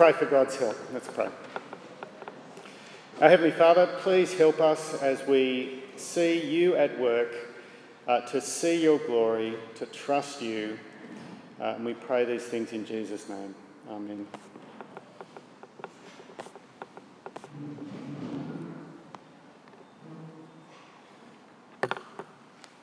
pray for God's help. Let's pray. Our Heavenly Father, please help us as we see you at work, uh, to see your glory, to trust you. Uh, and we pray these things in Jesus' name. Amen.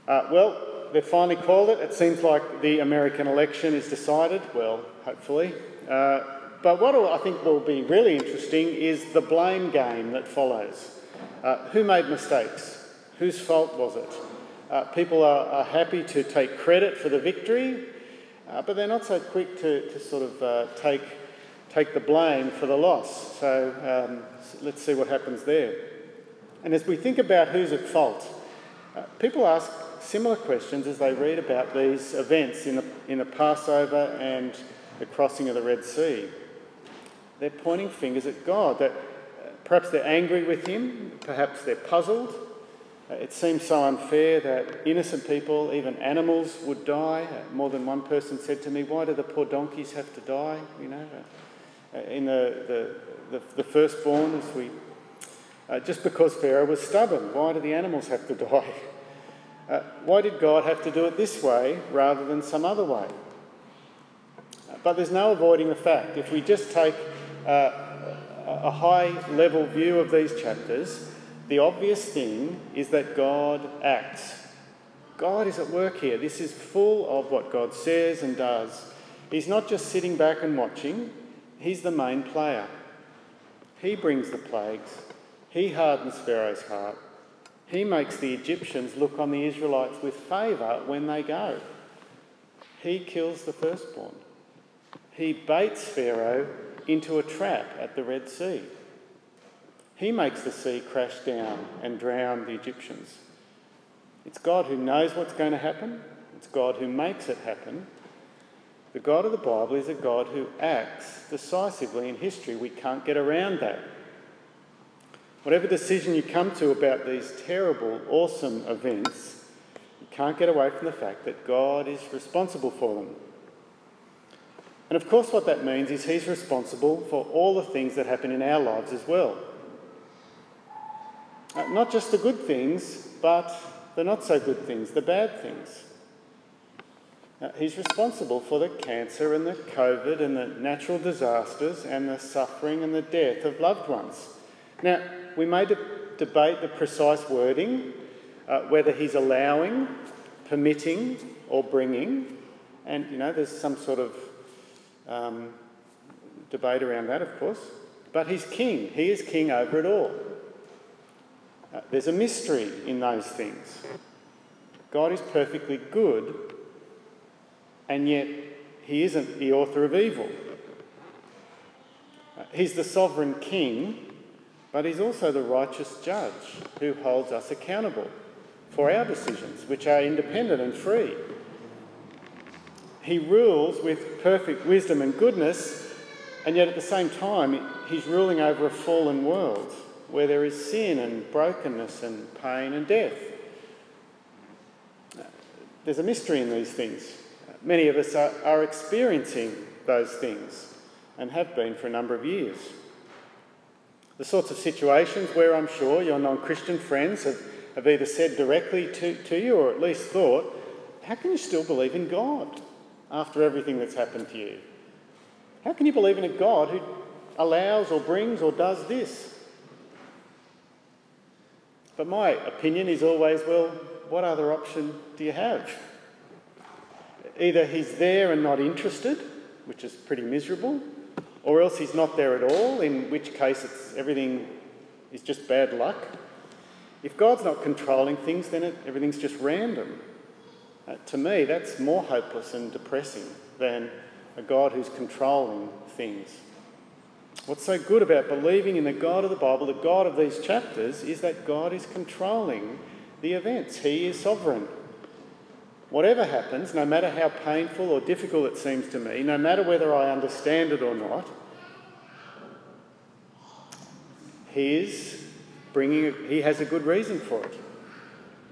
Uh, well, they've finally called it. It seems like the American election is decided. Well, hopefully. Uh, but what I think will be really interesting is the blame game that follows. Uh, who made mistakes? Whose fault was it? Uh, people are, are, happy to take credit for the victory, uh, but they're not so quick to, to sort of uh, take, take the blame for the loss. So um, let's see what happens there. And as we think about who's at fault, uh, people ask similar questions as they read about these events in the, in the Passover and the crossing of the Red Sea. They're pointing fingers at God, that uh, perhaps they're angry with Him, perhaps they're puzzled. Uh, it seems so unfair that innocent people, even animals, would die. Uh, more than one person said to me, Why do the poor donkeys have to die? You know, in the, the, the, the firstborn, as we. Uh, just because Pharaoh was stubborn, why do the animals have to die? Uh, why did God have to do it this way rather than some other way? But there's no avoiding the fact. If we just take a high level view of these chapters, the obvious thing is that God acts. God is at work here. This is full of what God says and does. He's not just sitting back and watching, He's the main player. He brings the plagues, He hardens Pharaoh's heart, He makes the Egyptians look on the Israelites with favour when they go. He kills the firstborn. He baits Pharaoh into a trap at the Red Sea. He makes the sea crash down and drown the Egyptians. It's God who knows what's going to happen, it's God who makes it happen. The God of the Bible is a God who acts decisively in history. We can't get around that. Whatever decision you come to about these terrible, awesome events, you can't get away from the fact that God is responsible for them. And of course, what that means is He's responsible for all the things that happen in our lives as well. Uh, not just the good things, but the not so good things, the bad things. Uh, he's responsible for the cancer and the COVID and the natural disasters and the suffering and the death of loved ones. Now, we may de- debate the precise wording, uh, whether he's allowing, permitting, or bringing. And, you know, there's some sort of um, debate around that, of course. But he's king, he is king over it all. Uh, there's a mystery in those things. God is perfectly good, and yet he isn't the author of evil. Uh, he's the sovereign king, but he's also the righteous judge who holds us accountable for our decisions, which are independent and free. He rules with perfect wisdom and goodness, and yet at the same time, he's ruling over a fallen world where there is sin and brokenness and pain and death. There's a mystery in these things. Many of us are, are experiencing those things and have been for a number of years. The sorts of situations where I'm sure your non Christian friends have, have either said directly to, to you or at least thought, How can you still believe in God? After everything that's happened to you? How can you believe in a God who allows or brings or does this? But my opinion is always well, what other option do you have? Either he's there and not interested, which is pretty miserable, or else he's not there at all, in which case it's, everything is just bad luck. If God's not controlling things, then it, everything's just random. Uh, to me, that's more hopeless and depressing than a God who's controlling things. What's so good about believing in the God of the Bible, the God of these chapters, is that God is controlling the events. He is sovereign. Whatever happens, no matter how painful or difficult it seems to me, no matter whether I understand it or not, He is bringing, He has a good reason for it.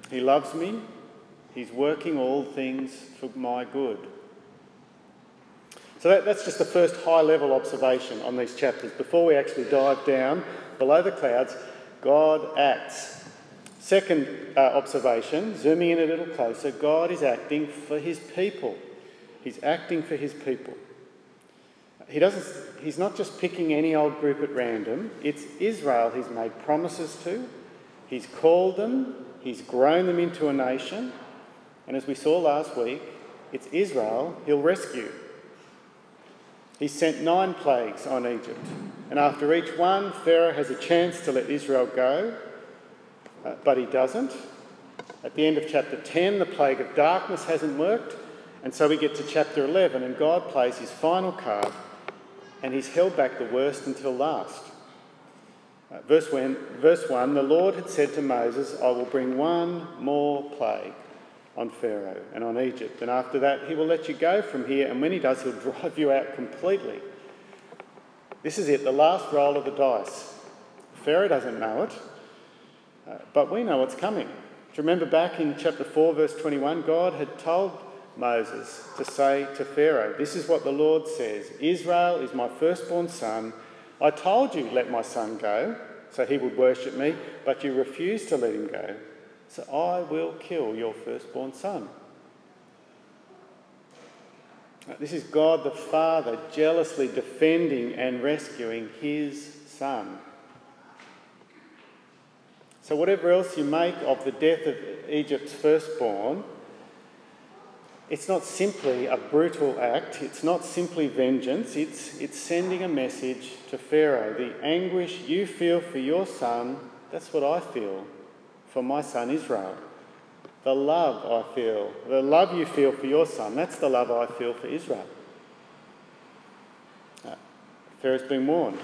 He loves me, He's working all things for my good. So that, that's just the first high level observation on these chapters. Before we actually dive down below the clouds, God acts. Second uh, observation, zooming in a little closer, God is acting for his people. He's acting for his people. He doesn't, he's not just picking any old group at random, it's Israel he's made promises to, he's called them, he's grown them into a nation, and as we saw last week, it's Israel he'll rescue. He sent nine plagues on Egypt, and after each one, Pharaoh has a chance to let Israel go, uh, but he doesn't. At the end of chapter 10, the plague of darkness hasn't worked, and so we get to chapter 11, and God plays his final card and he's held back the worst until last. Uh, verse, when, verse 1 The Lord had said to Moses, I will bring one more plague on Pharaoh and on Egypt, and after that he will let you go from here, and when he does, he'll drive you out completely. This is it, the last roll of the dice. Pharaoh doesn't know it, uh, but we know what's coming. Do you remember back in chapter 4, verse 21? God had told Moses to say to Pharaoh, This is what the Lord says Israel is my firstborn son. I told you, let my son go, so he would worship me, but you refused to let him go. So I will kill your firstborn son. This is God the Father jealously defending and rescuing his son. So, whatever else you make of the death of Egypt's firstborn, it's not simply a brutal act, it's not simply vengeance, it's, it's sending a message to Pharaoh. The anguish you feel for your son, that's what I feel for my son Israel. The love I feel, the love you feel for your son, that's the love I feel for Israel. Uh, Pharaoh's been warned.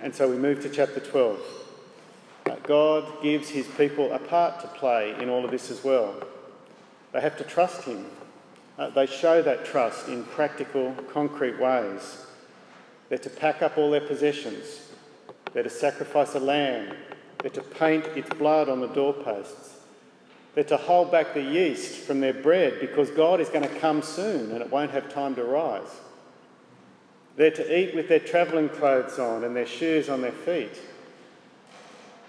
And so we move to chapter 12. Uh, God gives his people a part to play in all of this as well. They have to trust him uh, they show that trust in practical, concrete ways. They're to pack up all their possessions. They're to sacrifice a lamb. They're to paint its blood on the doorposts. They're to hold back the yeast from their bread because God is going to come soon and it won't have time to rise. They're to eat with their travelling clothes on and their shoes on their feet.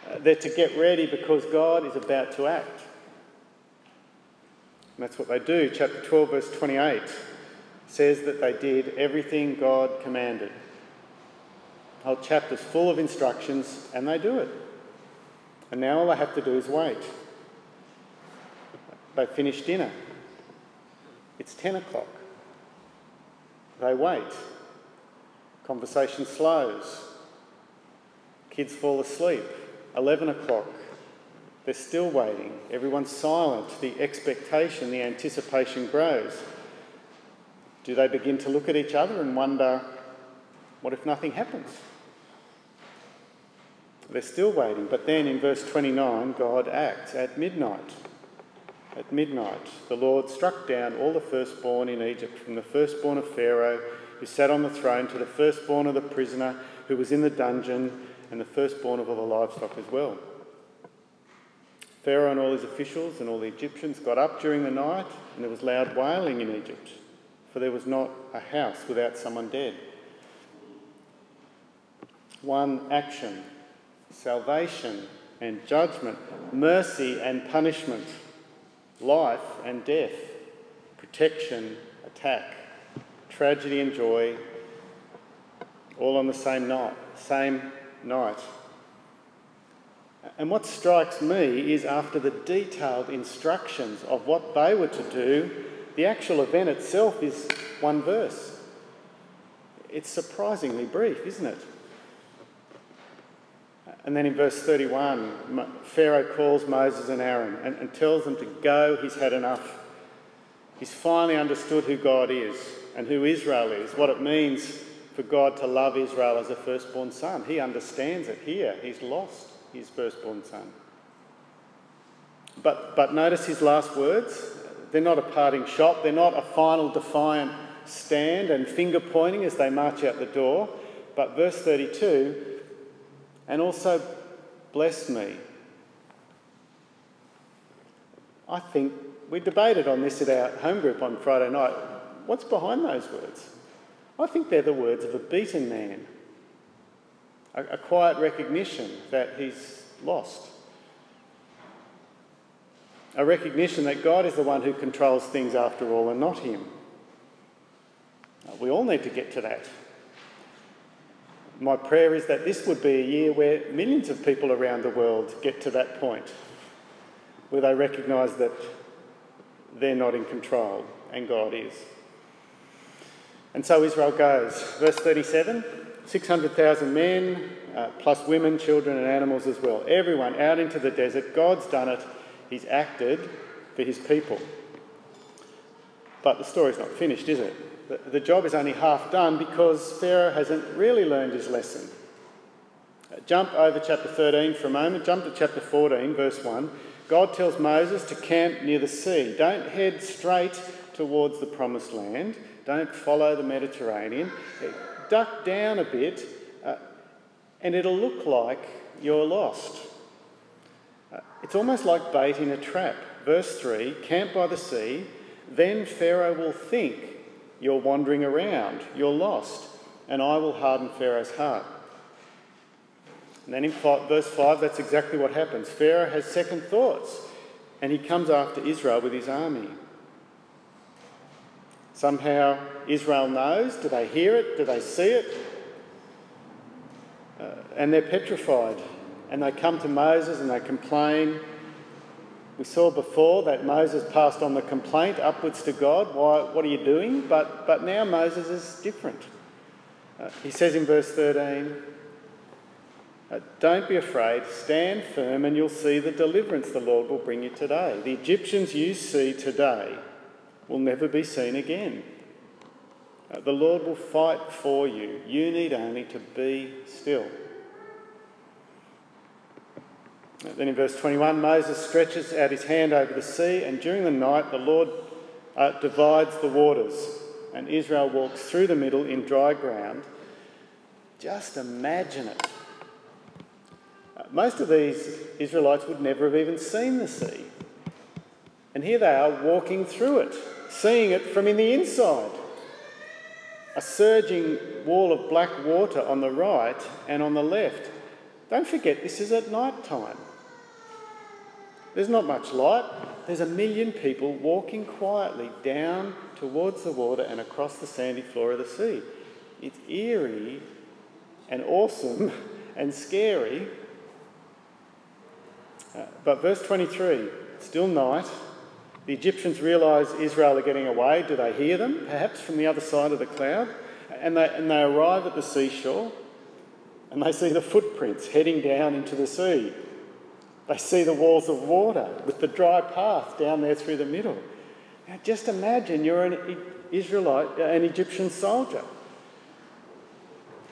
Uh, they're to get ready because God is about to act. And that's what they do. Chapter 12, verse 28 says that they did everything God commanded. The whole chapter's full of instructions, and they do it. And now all they have to do is wait. They finish dinner. It's 10 o'clock. They wait. Conversation slows. Kids fall asleep. 11 o'clock. They're still waiting. Everyone's silent. The expectation, the anticipation grows. Do they begin to look at each other and wonder, what if nothing happens? They're still waiting. But then in verse 29, God acts at midnight. At midnight, the Lord struck down all the firstborn in Egypt, from the firstborn of Pharaoh, who sat on the throne, to the firstborn of the prisoner who was in the dungeon, and the firstborn of all the livestock as well. Pharaoh and all his officials and all the Egyptians got up during the night, and there was loud wailing in Egypt, for there was not a house without someone dead. One action salvation and judgment, mercy and punishment, life and death, protection, attack, tragedy and joy, all on the same night, same night. And what strikes me is after the detailed instructions of what they were to do, the actual event itself is one verse. It's surprisingly brief, isn't it? And then in verse 31, Pharaoh calls Moses and Aaron and, and tells them to go. He's had enough. He's finally understood who God is and who Israel is, what it means for God to love Israel as a firstborn son. He understands it here. He's lost his firstborn son. But, but notice his last words. They're not a parting shot, they're not a final defiant stand and finger pointing as they march out the door. But verse 32 and also bless me. I think we debated on this at our home group on Friday night. What's behind those words? I think they're the words of a beaten man, a, a quiet recognition that he's lost, a recognition that God is the one who controls things after all and not him. We all need to get to that. My prayer is that this would be a year where millions of people around the world get to that point, where they recognise that they're not in control and God is. And so Israel goes. Verse 37 600,000 men, uh, plus women, children, and animals as well. Everyone out into the desert. God's done it, He's acted for His people. But the story's not finished, is it? The, job is only half done because Pharaoh hasn't really learned his lesson. Uh, jump over chapter 13 for a moment, jump to chapter 14, verse 1. God tells Moses to camp near the sea. Don't head straight towards the promised land. Don't follow the Mediterranean. Duck down a bit, uh, and it'll look like you're lost. Uh, it's almost like bait in a trap. Verse 3 Camp by the sea, then Pharaoh will think you're wandering around, you're lost, and I will harden Pharaoh's heart. And then in verse 5, that's exactly what happens. Pharaoh has second thoughts, and he comes after Israel with his army. Somehow Israel knows. Do they hear it? Do they see it? Uh, and they're petrified. And they come to Moses and they complain. We saw before that Moses passed on the complaint upwards to God. Why, what are you doing? But, but now Moses is different. Uh, he says in verse 13, uh, Don't be afraid, stand firm, and you'll see the deliverance the Lord will bring you today. The Egyptians you see today will never be seen again. Uh, the Lord will fight for you. You need only to be still. Then in verse 21, Moses stretches out his hand over the sea, and during the night the Lord uh, divides the waters, and Israel walks through the middle in dry ground. Just imagine it. Uh, most of these Israelites would never have even seen the sea. And here they are walking through it seeing it from in the inside. A surging wall of black water on the right and on the left. Don't forget, this is at night time. There's not much light. There's a million people walking quietly down towards the water and across the sandy floor of the sea. It's eerie and awesome and scary. Uh, but verse 23 still night, the Egyptians realise Israel are getting away. Do they hear them, perhaps from the other side of the cloud? And they, and they arrive at the seashore and they see the footprints heading down into the sea. They see the walls of water with the dry path down there through the middle. Now, just imagine you're an Israelite, an Egyptian soldier.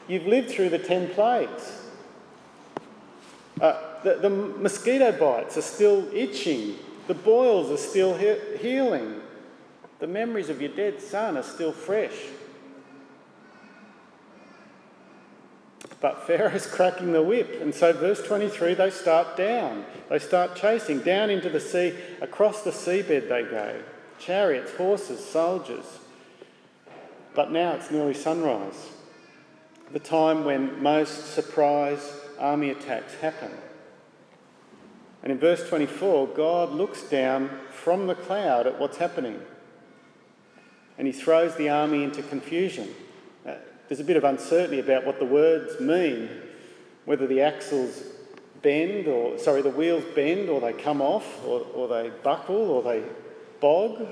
You've lived through the 10 plagues. Uh, the, the mosquito bites are still itching the boils are still he- healing. The memories of your dead son are still fresh. But Pharaoh's cracking the whip. And so, verse 23, they start down. They start chasing down into the sea. Across the seabed they go chariots, horses, soldiers. But now it's nearly sunrise, the time when most surprise army attacks happen. And in verse 24, God looks down from the cloud at what's happening and he throws the army into confusion. Uh, there's a bit of uncertainty about what the words mean, whether the axles bend or, sorry, the wheels bend or they come off or, or they buckle or they bog.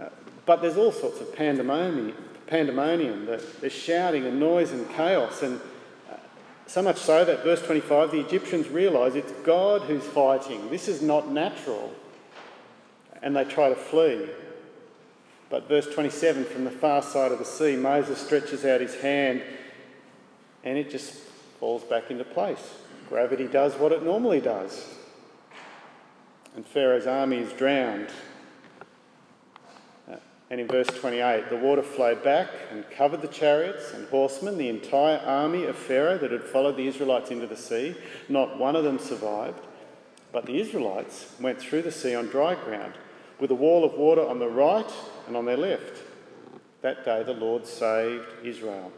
Uh, but there's all sorts of pandemonium. pandemonium. There's shouting and noise and chaos and so much so that verse 25, the Egyptians realise it's God who's fighting. This is not natural. And they try to flee. But verse 27, from the far side of the sea, Moses stretches out his hand and it just falls back into place. Gravity does what it normally does. And Pharaoh's army is drowned uh, and in verse 28, the water flowed back and covered the chariots and horsemen, the entire army of Pharaoh that had followed the Israelites into the sea. Not one of them survived. But the Israelites went through the sea on dry ground, with a wall of water on the right and on their left. that day the Lord saved Israel.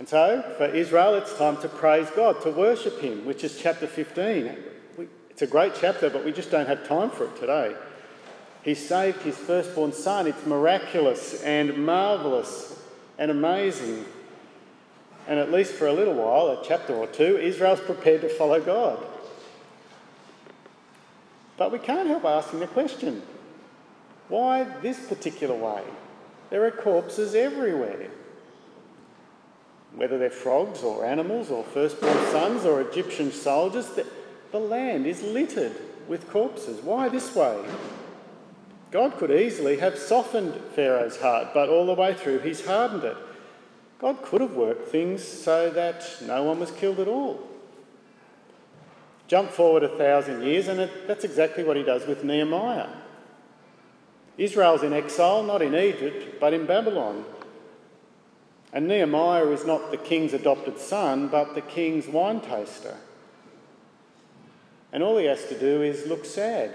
And so, for Israel, it's time to praise God, to worship Him, which is chapter 15. It's a great chapter, but we just don't have time for it today. He saved his firstborn son. It's miraculous and marvellous and amazing. And at least for a little while, a chapter or two, Israel's prepared to follow God. But we can't help asking the question why this particular way? There are corpses everywhere. Whether they're frogs or animals or firstborn sons or Egyptian soldiers, the, the land is littered with corpses. Why this way? God could easily have softened Pharaoh's heart, but all the way through he's hardened it. God could have worked things so that no one was killed at all. Jump forward a thousand years, and it, that's exactly what he does with Nehemiah. Israel's in exile, not in Egypt, but in Babylon. And Nehemiah is not the king's adopted son, but the king's wine taster. And all he has to do is look sad.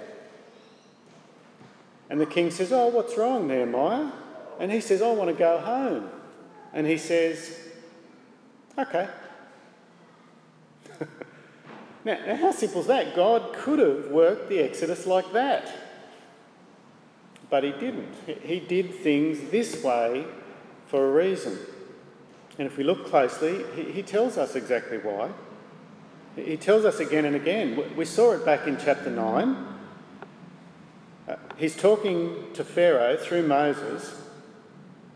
And the king says, Oh, what's wrong, Nehemiah? And he says, I want to go home. And he says, Okay. now, how simple is that? God could have worked the Exodus like that. But he didn't. He did things this way for a reason. And if we look closely, he, he tells us exactly why. He tells us again and again. We saw it back in chapter 9. Uh, he's talking to Pharaoh through Moses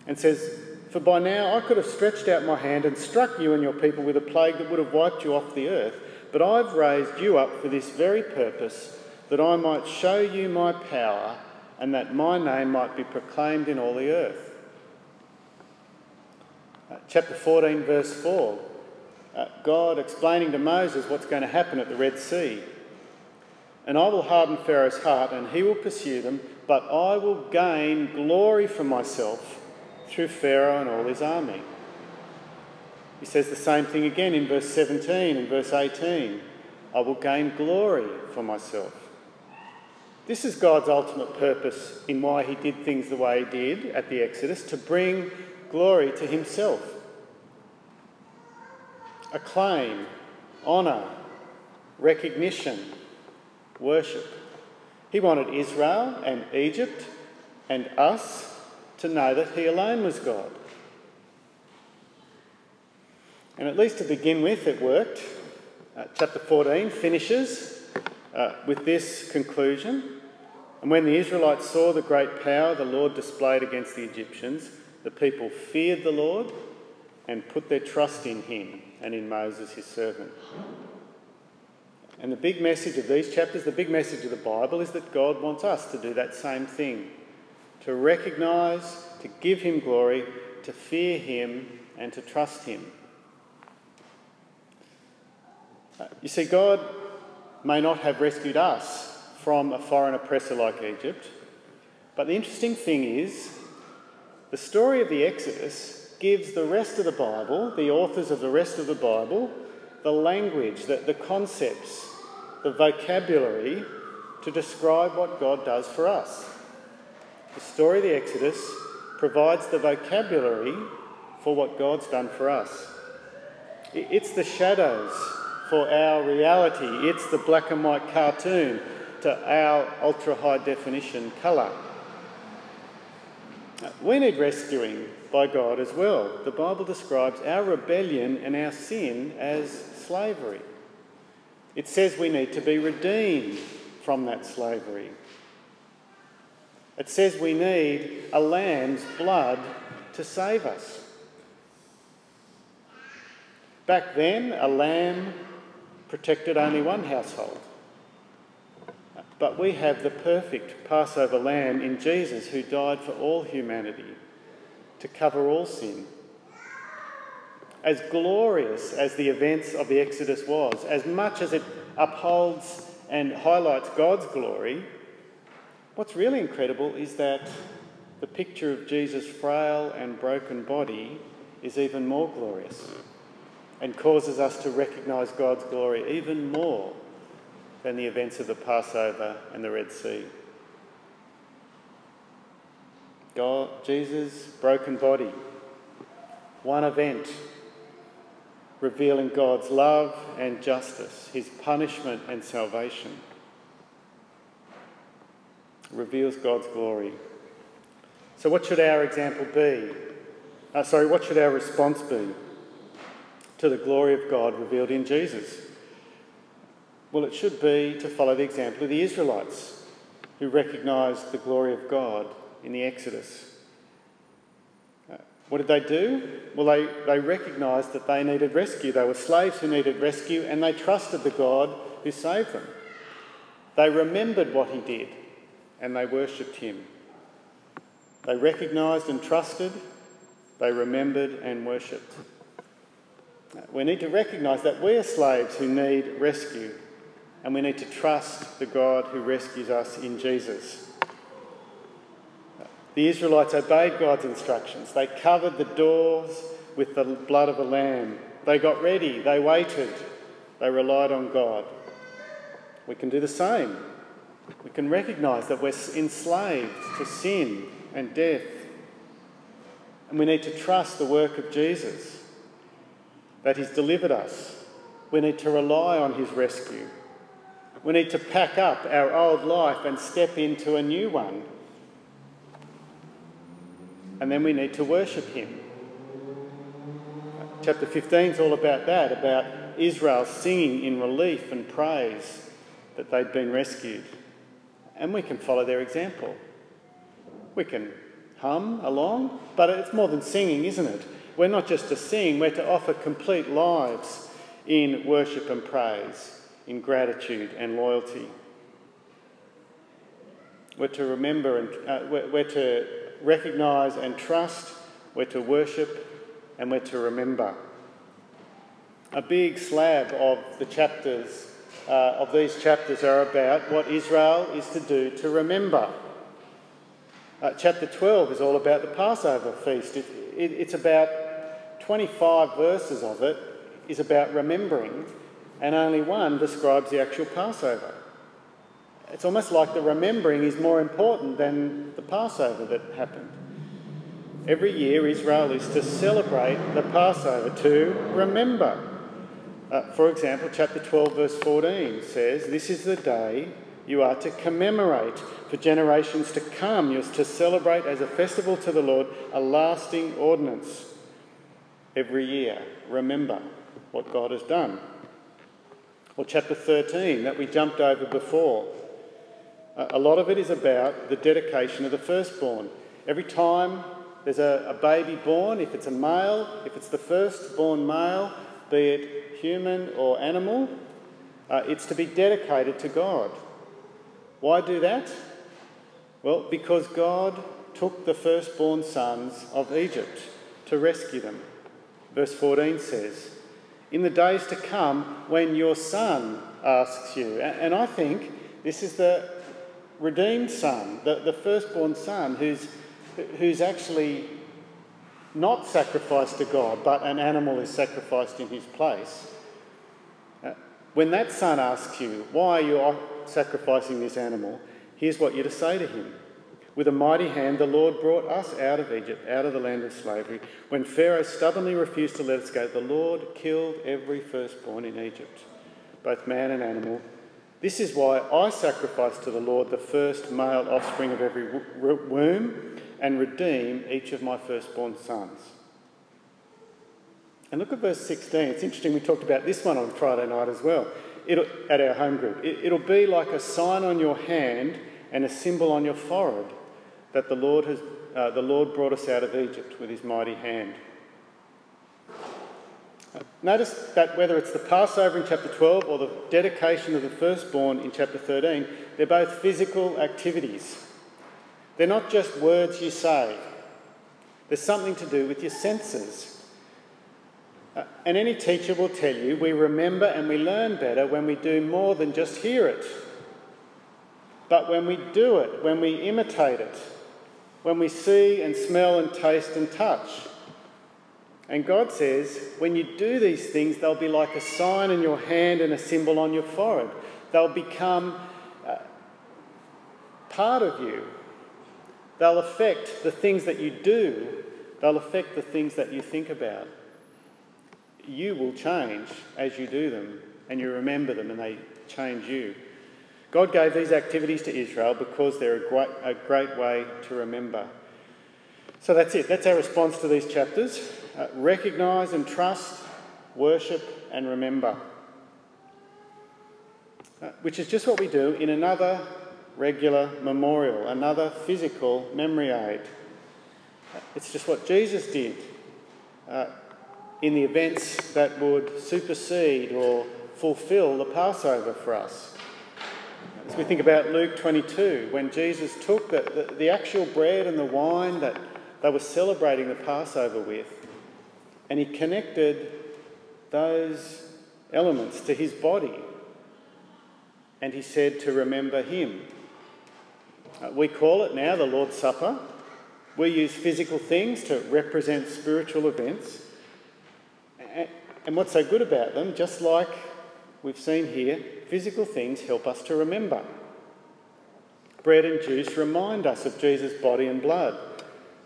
and says, For by now I could have stretched out my hand and struck you and your people with a plague that would have wiped you off the earth. But I've raised you up for this very purpose, that I might show you my power and that my name might be proclaimed in all the earth. Uh, chapter 14, verse 4. Uh, God explaining to Moses what's going to happen at the Red Sea. And I will harden Pharaoh's heart, and he will pursue them, but I will gain glory for myself through Pharaoh and all his army. He says the same thing again in verse 17 and verse 18. I will gain glory for myself. This is God's ultimate purpose in why he did things the way he did at the Exodus to bring glory to himself. Acclaim, honour, recognition, worship. He wanted Israel and Egypt and us to know that He alone was God. And at least to begin with, it worked. Uh, chapter 14 finishes uh, with this conclusion. And when the Israelites saw the great power the Lord displayed against the Egyptians, the people feared the Lord and put their trust in Him and in Moses, his servant. And the big message of these chapters, the big message of the Bible, is that God wants us to do that same thing to recognise, to give Him glory, to fear Him, and to trust Him. Uh, you see, God may not have rescued us from a foreign oppressor like Egypt, but the interesting thing is the story of the Exodus gives the rest of the Bible, the authors of the rest of the Bible, the language, the, the concepts, the vocabulary to describe what God does for us. The story of the Exodus provides the vocabulary for what God's done for us. It's the shadows for our reality, it's the black and white cartoon to our ultra high definition colour. We need rescuing by God as well. The Bible describes our rebellion and our sin as slavery. It says we need to be redeemed from that slavery. It says we need a lamb's blood to save us. Back then, a lamb protected only one household. But we have the perfect Passover lamb in Jesus who died for all humanity to cover all sin. As glorious as the events of the Exodus was, as much as it upholds and highlights God's glory, what's really incredible is that the picture of Jesus' frail and broken body is even more glorious and causes us to recognise God's glory even more than the events of the Passover and the Red Sea. God, Jesus' broken body. One event revealing God's love and justice, his punishment and salvation. Reveals God's glory. So, what should our example be? Uh, sorry, what should our response be to the glory of God revealed in Jesus? Well, it should be to follow the example of the Israelites who recognised the glory of God in the Exodus. Uh, what did they do? Well, they, they recognised that they needed rescue. They were slaves who needed rescue and they trusted the God who saved them. They remembered what he did and they worshipped him. They recognised and trusted, they remembered and worshipped. We need to recognise that we are slaves who need rescue and we need to trust the God who rescues us in Jesus. The Israelites obeyed God's instructions. They covered the doors with the blood of a lamb. They got ready, they waited, they relied on God. We can do the same. We can recognise that we're enslaved to sin and death. And we need to trust the work of Jesus, that He's delivered us. We need to rely on His rescue. We need to pack up our old life and step into a new one. And then we need to worship Him. Chapter 15 is all about that, about Israel singing in relief and praise that they'd been rescued. And we can follow their example. We can hum along, but it's more than singing, isn't it? We're not just to sing, we're to offer complete lives in worship and praise in gratitude and loyalty. We're to remember and uh, we're, we're to recognise and trust, we're to worship, and we're to remember. A big slab of the chapters, uh, of these chapters, are about what Israel is to do to remember. Uh, chapter 12 is all about the Passover feast. It, it, it's about 25 verses of it is about remembering and only one describes the actual Passover. It's almost like the remembering is more important than the Passover that happened. Every year, Israel is to celebrate the Passover, to remember. Uh, for example, chapter 12, verse 14 says, This is the day you are to commemorate for generations to come. You're to celebrate as a festival to the Lord, a lasting ordinance. Every year, remember what God has done or chapter 13 that we jumped over before. A lot of it is about the dedication of the firstborn. Every time there's a, a baby born, if it's a male, if it's the firstborn male, be it human or animal, uh, it's to be dedicated to God. Why do that? Well, because God took the firstborn sons of Egypt to rescue them. Verse 14 says, in the days to come when your son asks you. And I think this is the redeemed son, the, the firstborn son, who's, who's actually not sacrificed to God, but an animal is sacrificed in his place. Uh, when that son asks you, Why are you sacrificing this animal? here's what you're to say to him with a mighty hand, the Lord brought us out of Egypt, out of the land of slavery. When Pharaoh stubbornly refused to let us go, the Lord killed every firstborn in Egypt, both man and animal. This is why I sacrifice to the Lord the first male offspring of every womb and redeem each of my firstborn sons. And look at verse 16. It's interesting, we talked about this one on Friday night as well it'll, at our home group. It, it'll be like a sign on your hand and a symbol on your forehead that the Lord, has, uh, the Lord brought us out of Egypt with his mighty hand. Notice that whether it's the Passover in chapter 12 or the dedication of the firstborn in chapter 13, they're both physical activities. They're not just words you say, there's something to do with your senses. Uh, and any teacher will tell you we remember and we learn better when we do more than just hear it, but when we do it, when we imitate it when we see and smell and taste and touch. And God says, when you do these things, they'll be like a sign in your hand and a symbol on your forehead. They'll become uh, part of you. They'll affect the things that you do, they'll affect the things that you think about. You will change as you do them, and you remember them, and they change you. God gave these activities to Israel because they're a great, a great way to remember. So that's it. That's our response to these chapters. Uh, recognise and trust, worship and remember. Uh, which is just what we do in another regular memorial, another physical memory aid. Uh, it's just what Jesus did uh, in the events that would supersede or fulfill the Passover for us. As we think about Luke 22, when Jesus took the, the, the actual bread and the wine that they were celebrating the Passover with, and he connected those elements to his body. And he said to remember him. Uh, we call it now the Lord's Supper. We use physical things to represent spiritual events. And what's so good about them, just like we've seen here, physical things help us to remember. Bread and juice remind us of Jesus' body and blood.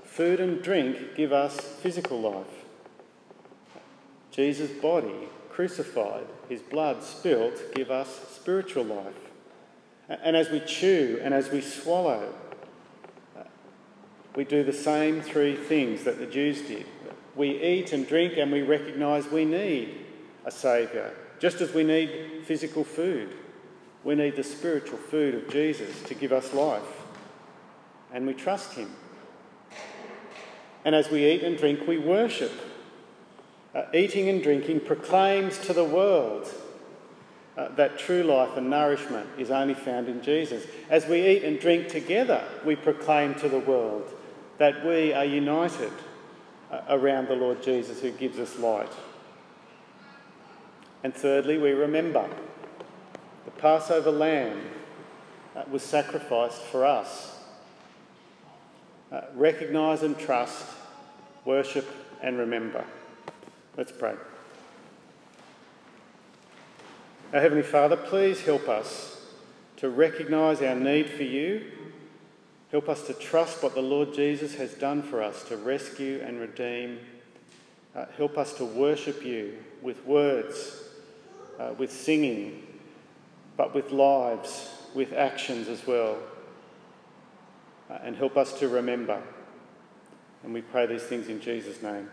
Food and drink give us physical life. Jesus' body crucified, his blood spilt, give us spiritual life. And as we chew and as we swallow, uh, we do the same three things that the Jews did. We eat and drink and we recognise we need a Saviour, just as we need physical food. We need the spiritual food of Jesus to give us life. And we trust Him. And as we eat and drink, we worship. Uh, eating and drinking proclaims to the world uh, that true life and nourishment is only found in Jesus. As we eat and drink together, we proclaim to the world that we are united uh, around the Lord Jesus who gives us light. And thirdly, we remember the Passover lamb was sacrificed for us. Uh, recognise and trust, worship and remember. Let's pray. Our Heavenly Father, please help us to recognise our need for you. Help us to trust what the Lord Jesus has done for us to rescue and redeem. Uh, help us to worship you with words, uh, with singing, but with lives, with actions as well. Uh, and help us to remember. And we pray these things in Jesus' name.